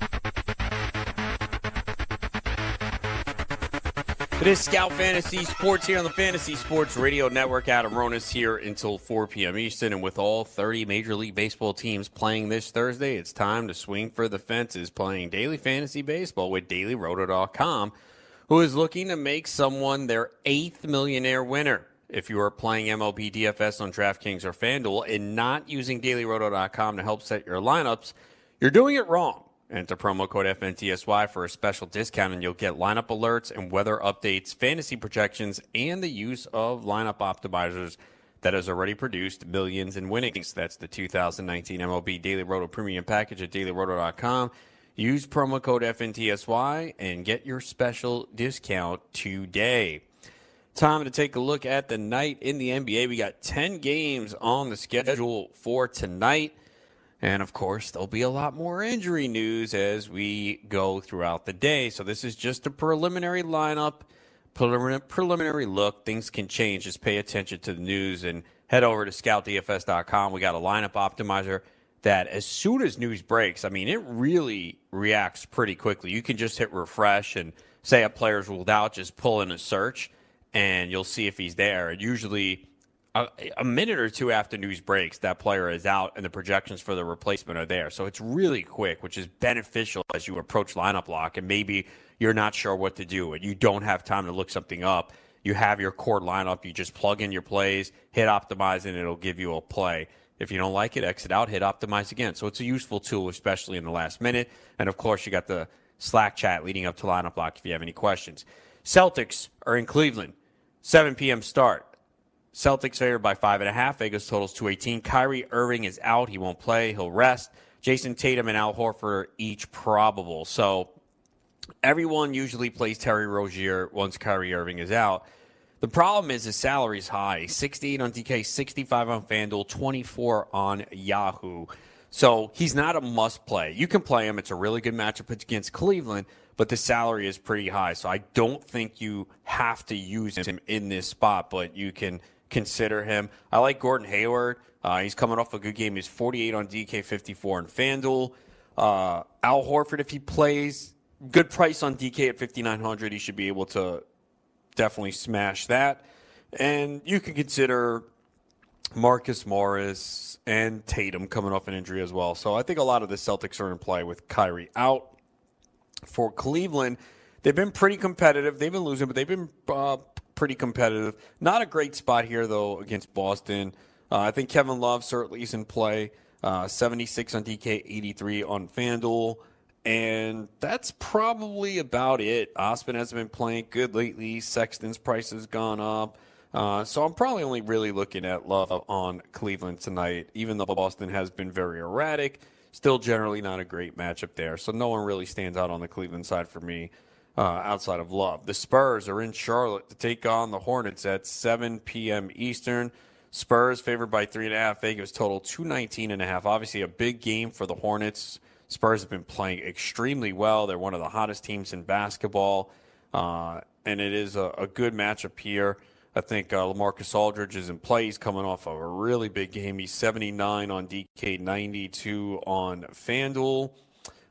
It is Scout Fantasy Sports here on the Fantasy Sports Radio Network. Adam Ronis here until 4 p.m. Eastern. And with all 30 Major League Baseball teams playing this Thursday, it's time to swing for the fences playing daily fantasy baseball with DailyRoto.com, who is looking to make someone their eighth millionaire winner. If you are playing MLB DFS on DraftKings or FanDuel and not using DailyRoto.com to help set your lineups, you're doing it wrong. Enter promo code FNTSY for a special discount, and you'll get lineup alerts and weather updates, fantasy projections, and the use of lineup optimizers that has already produced millions in winnings. That's the 2019 MLB Daily Roto Premium Package at dailyroto.com. Use promo code FNTSY and get your special discount today. Time to take a look at the night in the NBA. We got 10 games on the schedule for tonight. And of course, there'll be a lot more injury news as we go throughout the day. So this is just a preliminary lineup, preliminary look. Things can change. Just pay attention to the news and head over to scoutdfs.com. We got a lineup optimizer that as soon as news breaks, I mean, it really reacts pretty quickly. You can just hit refresh and say a player's ruled out, just pull in a search and you'll see if he's there. And usually a, a, minute or two after news breaks, that player is out and the projections for the replacement are there. So it's really quick, which is beneficial as you approach lineup lock and maybe you're not sure what to do and you don't have time to look something up. You have your core lineup, you just plug in your plays, hit optimize, and it'll give you a play. If you don't like it, exit out, hit optimize again. So it's a useful tool, especially in the last minute. And of course, you got the Slack chat leading up to lineup lock if you have any questions. Celtics are in Cleveland, 7 p.m. start. Celtics favored by five and a half. Vegas totals 218. Kyrie Irving is out. He won't play. He'll rest. Jayson Tatum and Al Horford each probable. So everyone usually plays Terry Rozier once Kyrie Irving is out. The problem is his salary is high 68 on DK, 65 on FanDuel, 24 on Yahoo. So he's not a must play. You can play him. It's a really good matchup against Cleveland, but the salary is pretty high. So I don't think you have to use him in this spot, but you can consider him. I like Gordon Hayward. Uh, he's coming off a good game. He's 48 on DK, 54 on FanDuel. Uh, Al Horford, if he plays, good price on DK at 5,900. He should be able to definitely smash that. And you can consider Marcus Morris and Tatum coming off an injury as well. So I think a lot of the Celtics are in play with Kyrie out. For Cleveland, they've been pretty competitive. They've been losing, but they've been uh, pretty competitive. Not a great spot here, though, against Boston. Uh, I think Kevin Love certainly is in play. Uh, 76 on DK, 83 on FanDuel. And that's probably about it. Osman hasn't been playing good lately. Sexton's price has gone up. Uh, so I'm probably only really looking at Love on Cleveland tonight, even though Boston has been very erratic. Still, generally not a great matchup there. So no one really stands out on the Cleveland side for me uh, outside of love. The Spurs are in Charlotte to take on the Hornets at 7 p.m. Eastern. Spurs favored by three and a half. Vegas total 219 and a half. Obviously, a big game for the Hornets. Spurs have been playing extremely well. They're one of the hottest teams in basketball, uh, and it is a, a, good matchup here. I think uh, Lamarcus Aldridge is in play. He's coming off of a really big game. He's 79 on DK, 92 on FanDuel.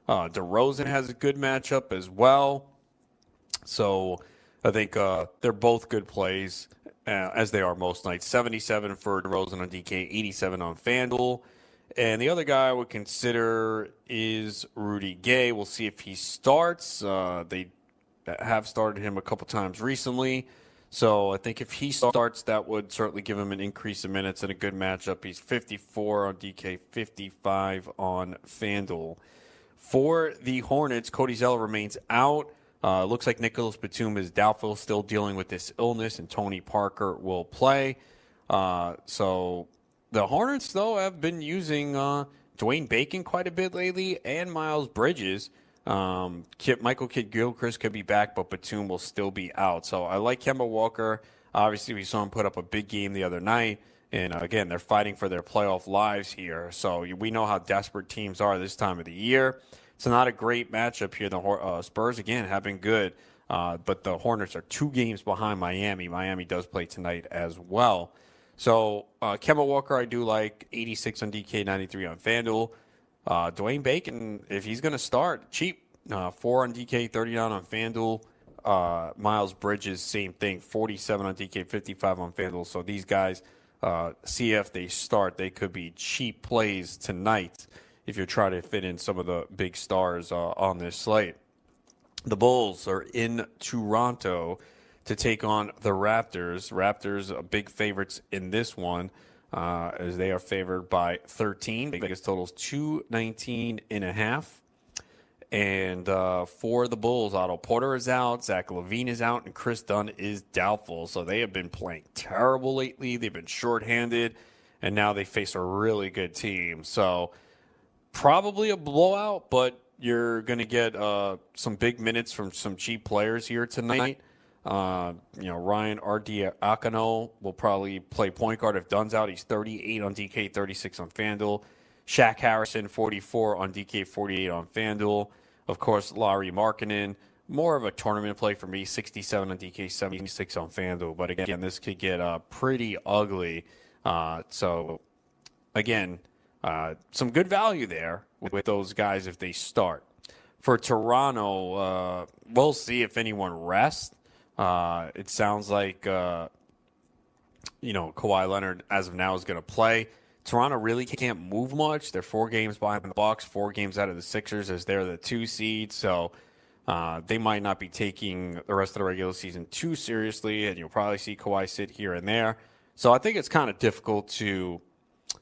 Uh, DeRozan has a good matchup as well. So I think uh, they're both good plays. uh, as they are most nights. 77 for DeRozan on DK, 87 on FanDuel. And the other guy I would consider is Rudy Gay. We'll see if he starts. Uh, they have started him a couple times recently. So I think if he starts, that would certainly give him an increase in minutes and a good matchup. He's 54 on DK, 55 on FanDuel. For the Hornets, Cody Zeller remains out. Uh, looks like Nicholas Batum is doubtful, still dealing with this illness, and Tony Parker will play. Uh, so the Hornets, though, have been using uh, Dwayne Bacon quite a bit lately and Miles Bridges. Um, Kip, Michael Kidd Gilchrist could be back, but Batum will still be out. So I like Kemba Walker. Obviously, we saw him put up a big game the other night. And uh, again, they're fighting for their playoff lives here. So we know how desperate teams are this time of the year. It's not a great matchup here. The uh, Spurs, again, have been good, uh, but the Hornets are two games behind Miami. Miami does play tonight as well. So uh, Kemba Walker, I do like 86 on DK, 93 on FanDuel. Uh, Dwayne Bacon, if he's going to start, cheap. Uh, 4 on DK, 39 on FanDuel. Uh, Miles Bridges, same thing, 47 on DK, 55 on FanDuel. So these guys, uh, see if they start. They could be cheap plays tonight if you're trying to fit in some of the big stars uh, on this slate. The Bulls are in Toronto to take on the Raptors. Raptors are big favorites in this one. Uh, as they are favored by 13. Biggest totals 219 and a half. And uh, for the Bulls, Otto Porter is out, Zach LaVine is out, and Kris Dunn is doubtful. So they have been playing terrible lately. They've been shorthanded, and now they face a really good team. So probably a blowout, but you're going to get uh, some big minutes from some cheap players here tonight. Uh, you know, Ryan Arcidiacono will probably play point guard if Dunn's out. He's 38 on DK, 36 on FanDuel. Shaq Harrison, 44 on DK, 48 on FanDuel. Of course, Lauri Markkanen, more of a tournament play for me, 67 on DK, 76 on FanDuel. But again, this could get uh, pretty ugly. Uh, so, again, uh, some good value there with those guys if they start. For Toronto, uh, we'll see if anyone rests. Uh, it sounds like uh, you know Kawhi Leonard as of now is going to play. Toronto really can't move much. They're four games behind the Bucks, four games out of the Sixers as they're the two seed. So uh, they might not be taking the rest of the regular season too seriously, and you'll probably see Kawhi sit here and there. So I think it's kind of difficult to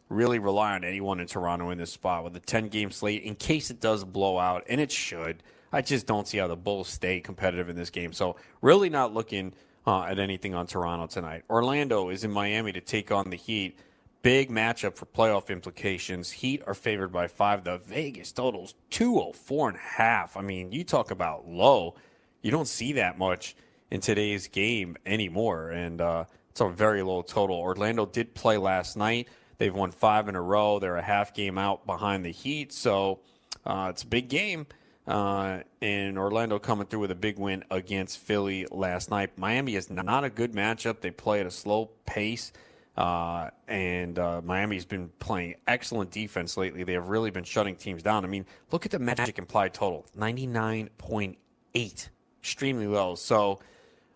really rely on anyone in Toronto in this spot with a 10 game slate in case it does blow out, and it should. I just don't see how the Bulls stay competitive in this game. So, really not looking uh, at anything on Toronto tonight. Orlando is in Miami to take on the Heat. Big matchup for playoff implications. Heat are favored by five. The Vegas totals 204 and a half. I mean, you talk about low. You don't see that much in today's game anymore. And uh, it's a very low total. Orlando did play last night. They've won five in a row. They're a half game out behind the Heat. So uh, it's a big game. Uh, and Orlando coming through with a big win against Philly last night. Miami is not a good matchup. They play at a slow pace. Uh, and uh, Miami's been playing excellent defense lately. They have really been shutting teams down. I mean, look at the Magic implied total 99.8, extremely low. So,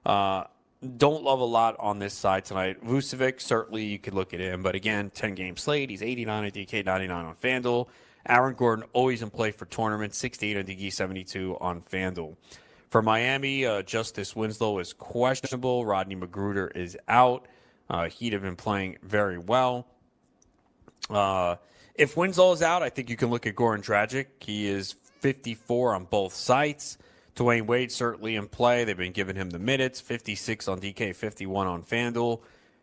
uh, don't love a lot on this side tonight. Vucevic, certainly you could look at him, but again, 10 game slate. He's 89 at DK, 99 on FanDuel. Aaron Gordon, always in play for tournaments, 68 on DK, 72 on FanDuel. For Miami, uh, Justice Winslow is questionable. Rodney McGruder is out. Uh, he'd have been playing very well. Uh, if Winslow is out, I think you can look at Goran Dragic. He is 54 on both sites. Dwyane Wade certainly in play. They've been giving him the minutes 56 on DK, 51 on FanDuel.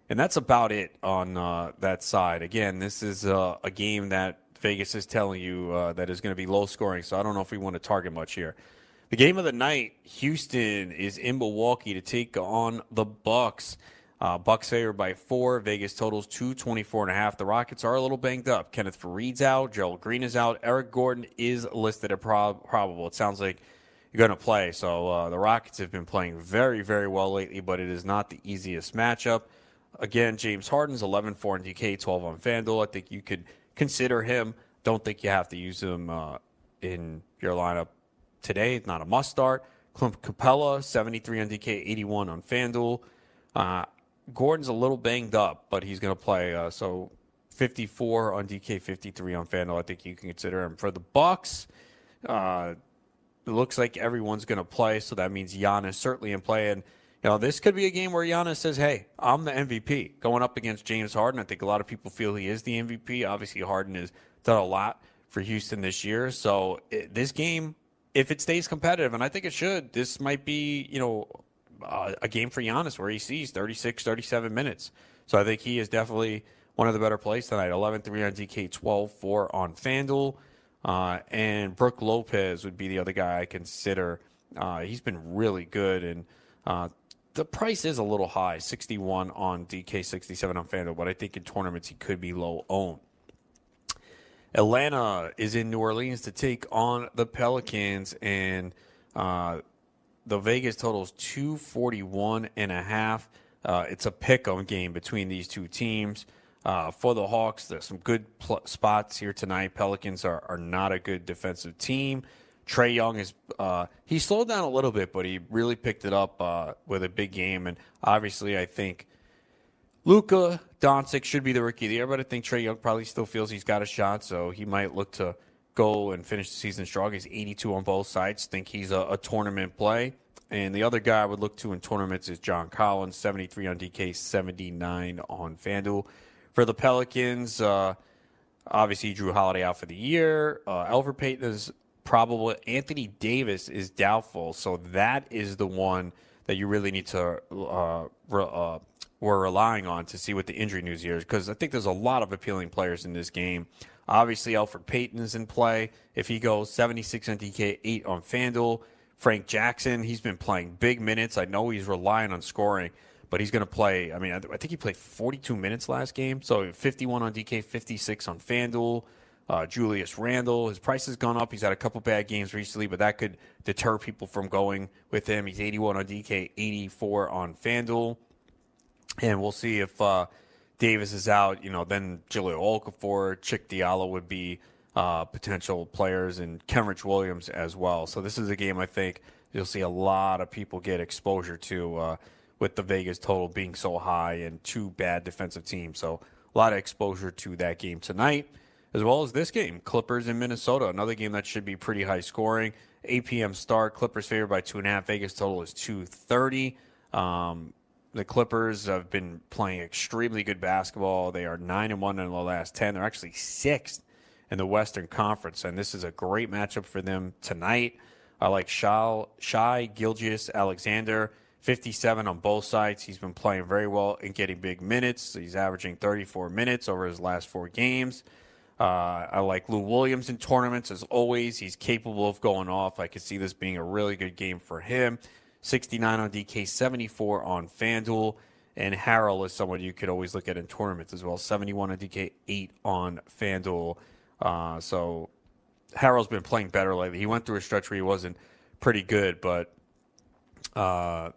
And that's about it on uh, that side. Again, this is uh, a game that Vegas is telling you uh, that is going to be low scoring, so I don't know if we want to target much here. The game of the night, Houston is in Milwaukee to take on the Bucks. Uh, Bucks favored by four. Vegas totals two twenty four and a half. The Rockets are a little banged up. Kenneth Faried's out. Gerald Green is out. Eric Gordon is listed as prob- probable. It sounds like going to play. So uh, the Rockets have been playing very, very well lately, but it is not the easiest matchup. Again, James Harden's 11 4 on DK, 12 on FanDuel. I think you could consider him. Don't think you have to use him uh, in your lineup today. It's not a must start. Clint Capela, 73 on DK, 81 on FanDuel. Uh, Gordon's a little banged up, but he's going to play. Uh, so 54 on DK, 53 on FanDuel. I think you can consider him for the Bucks. It looks like everyone's going to play, so that means Giannis certainly in play. And you know, this could be a game where Giannis says, "Hey, I'm the MVP." Going up against James Harden, I think a lot of people feel he is the MVP. Obviously, Harden has done a lot for Houston this year, so it, this game, if it stays competitive, and I think it should, this might be you know uh, a game for Giannis where he sees 36, 37 minutes. So I think he is definitely one of the better plays tonight. 11 3 on DK, 12 4 on FanDuel. Uh, and Brook Lopez would be the other guy I consider. Uh, he's been really good, and uh, the price is a little high 61 on DK, 67 on FanDuel, but I think in tournaments he could be low owned. Atlanta is in New Orleans to take on the Pelicans, and uh, the Vegas total is 241 and a half. Uh, it's a pick 'em game between these two teams. Uh, for the Hawks, there's some good pl- spots here tonight. Pelicans are, are not a good defensive team. Trae Young is uh, he slowed down a little bit, but he really picked it up uh, with a big game. And obviously, I think Luka Doncic should be the rookie of the year, but I think Trae Young probably still feels he's got a shot, so he might look to go and finish the season strong. He's 82 on both sides. Think he's a, a tournament play. And the other guy I would look to in tournaments is John Collins, 73 on DK, 79 on FanDuel. For the Pelicans, uh, obviously Jrue Holiday out for the year. Uh, Elfrid Payton is probable. Anthony Davis is doubtful. So that is the one that you really need to uh, re- uh, we're relying on to see what the injury news here is because I think there's a lot of appealing players in this game. Obviously, Elfrid Payton is in play. If he goes 76 on DK, 8 on FanDuel. Frank Jackson, he's been playing big minutes. I know he's relying on scoring, but he's going to play. I mean, I think he played 42 minutes last game. So 51 on DK, 56 on FanDuel. Uh, Julius Randle, his price has gone up. He's had a couple bad games recently, but that could deter people from going with him. He's 81 on DK, 84 on FanDuel. And we'll see if uh, Davis is out. You know, then Jahlil Okafor, Cheick Diallo would be uh, potential players, and Kenrich Williams as well. So this is a game I think you'll see a lot of people get exposure to uh, with the Vegas total being so high and two bad defensive teams. So a lot of exposure to that game tonight, as well as this game, Clippers in Minnesota, another game that should be pretty high scoring. 8 p.m. start. Clippers favored by two and a half. Vegas total is 230. Um, the Clippers have been playing extremely good basketball. They are nine and one in the last ten. They're actually sixth in the Western Conference, and this is a great matchup for them tonight. I like Shai, Gilgeous Alexander, 57 on both sides. He's been playing very well and getting big minutes. He's averaging 34 minutes over his last four games. Uh, I like Lou Williams in tournaments as always. He's capable of going off. I could see this being a really good game for him. 69 on DK, 74 on FanDuel. And Harrell is someone you could always look at in tournaments as well. 71 on DK, 8 on FanDuel. Uh, so Harrell's been playing better lately. He went through a stretch where he wasn't pretty good, but uh,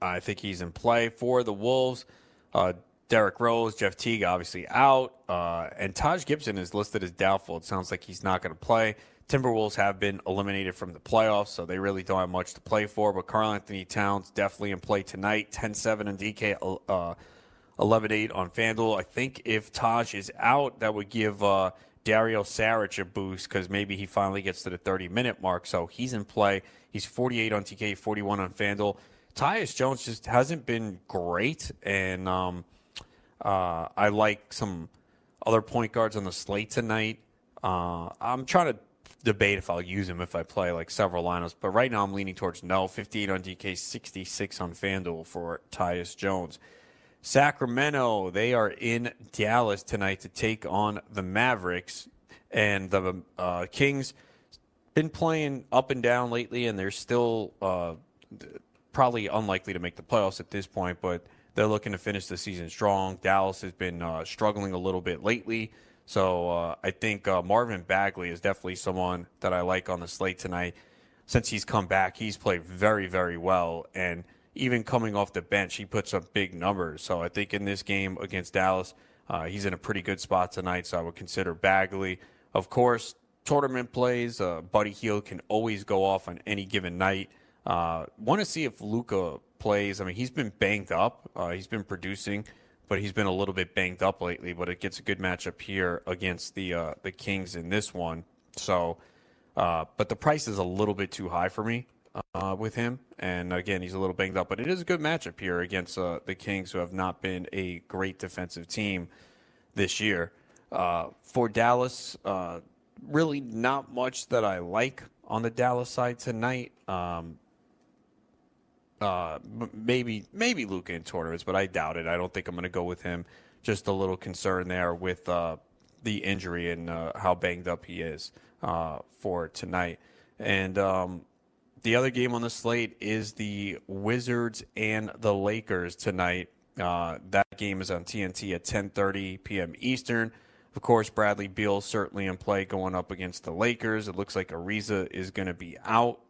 I think he's in play for the Wolves. Uh, Derrick Rose, Jeff Teague obviously out, uh, and Taj Gibson is listed as doubtful. It sounds like he's not going to play. Timberwolves have been eliminated from the playoffs, so they really don't have much to play for. But Karl-Anthony Towns definitely in play tonight. 10-7 on DK, uh, 11-8 on FanDuel. I think if Taj is out, that would give uh, Dario Saric a boost because maybe he finally gets to the 30-minute mark. So he's in play. He's 48 on DK, 41 on FanDuel. Tyus Jones just hasn't been great, and um, – uh, I like some other point guards on the slate tonight. Uh, I'm trying to debate if I'll use him if I play like several lineups, but right now I'm leaning towards no. 58 on DK, 66 on FanDuel for Tyus Jones. Sacramento, they are in Dallas tonight to take on the Mavericks, and the uh, Kings been playing up and down lately, and they're still uh, probably unlikely to make the playoffs at this point, but they're looking to finish the season strong. Dallas has been uh, struggling a little bit lately. So uh, I think uh, Marvin Bagley is definitely someone that I like on the slate tonight. Since he's come back, he's played very, very well. And even coming off the bench, he puts up big numbers. So I think in this game against Dallas, uh, he's in a pretty good spot tonight. So I would consider Bagley. Of course, tournament plays, uh, Buddy Hield can always go off on any given night. Uh, Want to see if Luka plays. I mean, he's been banged up. Uh, he's been producing, but he's been a little bit banged up lately. But it gets a good matchup here against the uh, the Kings in this one. So, uh, but the price is a little bit too high for me uh, with him. And again, he's a little banged up, but it is a good matchup here against uh, the Kings, who have not been a great defensive team this year. Uh, for Dallas, uh, really not much that I like on the Dallas side tonight. Um, uh, maybe maybe Luka in tournaments, but I doubt it. I don't think I'm going to go with him. Just a little concern there with uh, the injury and uh, how banged up he is uh, for tonight. And um, the other game on the slate is the Wizards and the Lakers tonight. Uh, that game is on TNT at 10:30 p.m. Eastern. Of course, Bradley Beal certainly in play going up against the Lakers. It looks like Ariza is going to be out.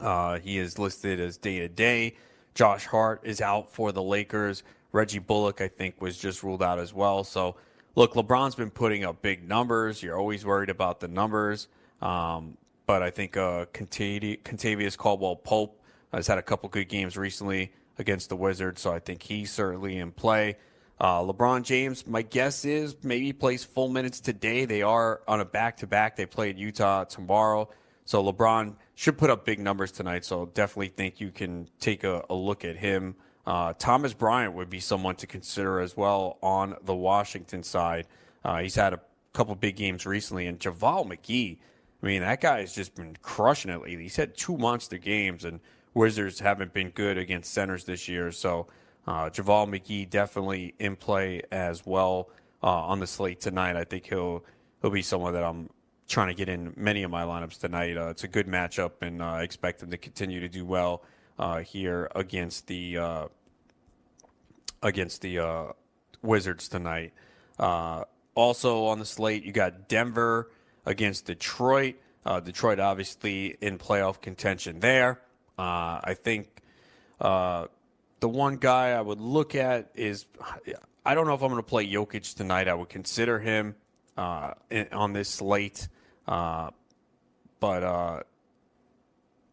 Uh, he is listed as day to day. Josh Hart is out for the Lakers. Reggie Bullock, I think, was just ruled out as well. So, look, LeBron's been putting up big numbers. You're always worried about the numbers. Um, but I think uh, Kentavious Caldwell Pope has had a couple good games recently against the Wizards, so I think he's certainly in play. Uh, LeBron James, my guess is maybe plays full minutes today. They are on a back to back. They play in Utah tomorrow. So LeBron should put up big numbers tonight. So definitely think you can take a, a look at him. Uh, Thomas Bryant would be someone to consider as well on the Washington side. Uh, he's had a couple big games recently, and JaVale McGee. I mean, that guy has just been crushing it lately. He's had two monster games, and Wizards haven't been good against centers this year. So uh, JaVale McGee definitely in play as well uh, on the slate tonight. I think he'll he'll be someone that I'm trying to get in many of my lineups tonight. Uh, it's a good matchup, and uh, I expect him to continue to do well uh, here against the uh, against the Wizards tonight. also on the slate, you got Denver against Detroit. Detroit obviously in playoff contention there. I think the one guy I would look at is I don't know if I'm going to play Jokic tonight. I would consider him uh, on this slate, uh, but uh,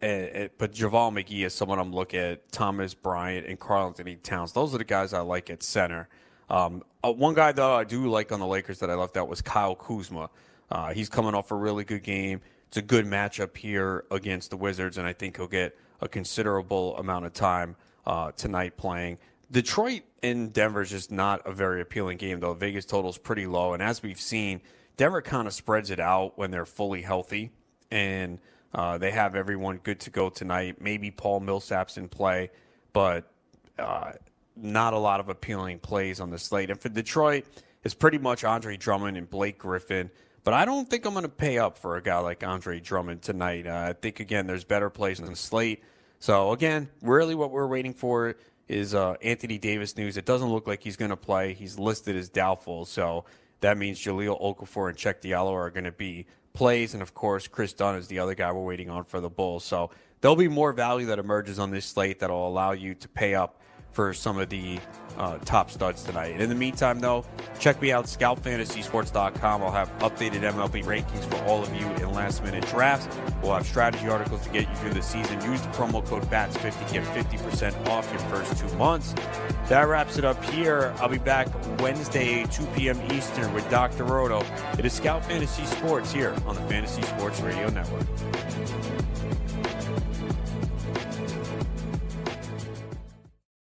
it, it, but JaVale McGee is someone I'm looking at. Thomas Bryant and Karl-Anthony Towns. Those are the guys I like at center. Um, uh, one guy though I do like on the Lakers that I left out was Kyle Kuzma. Uh, he's coming off a really good game. It's a good matchup here against the Wizards, and I think he'll get a considerable amount of time uh, tonight playing. Detroit and Denver is just not a very appealing game, though. Vegas total is pretty low. And as we've seen, Denver kind of spreads it out when they're fully healthy. And uh, they have everyone good to go tonight. Maybe Paul Millsap's in play, but uh, not a lot of appealing plays on the slate. And for Detroit, it's pretty much Andre Drummond and Blake Griffin. But I don't think I'm going to pay up for a guy like Andre Drummond tonight. Uh, I think, again, there's better plays on the slate. So again, really what we're waiting for is uh, Anthony Davis news. It doesn't look like he's going to play. He's listed as doubtful. So that means Jahlil Okafor and Cheick Diallo are going to be plays. And of course, Kris Dunn is the other guy we're waiting on for the Bulls. So there'll be more value that emerges on this slate that'll allow you to pay up for some of the uh, top studs tonight. In the meantime, though, check me out, scoutfantasysports.com. I'll have updated MLB rankings for all of you in last minute drafts. We'll have strategy articles to get you through the season. Use the promo code BATS50, get 50% off your first two months. That wraps it up here. I'll be back Wednesday, 2 p.m. Eastern with Dr. Roto. It is Scout Fantasy Sports here on the Fantasy Sports Radio Network.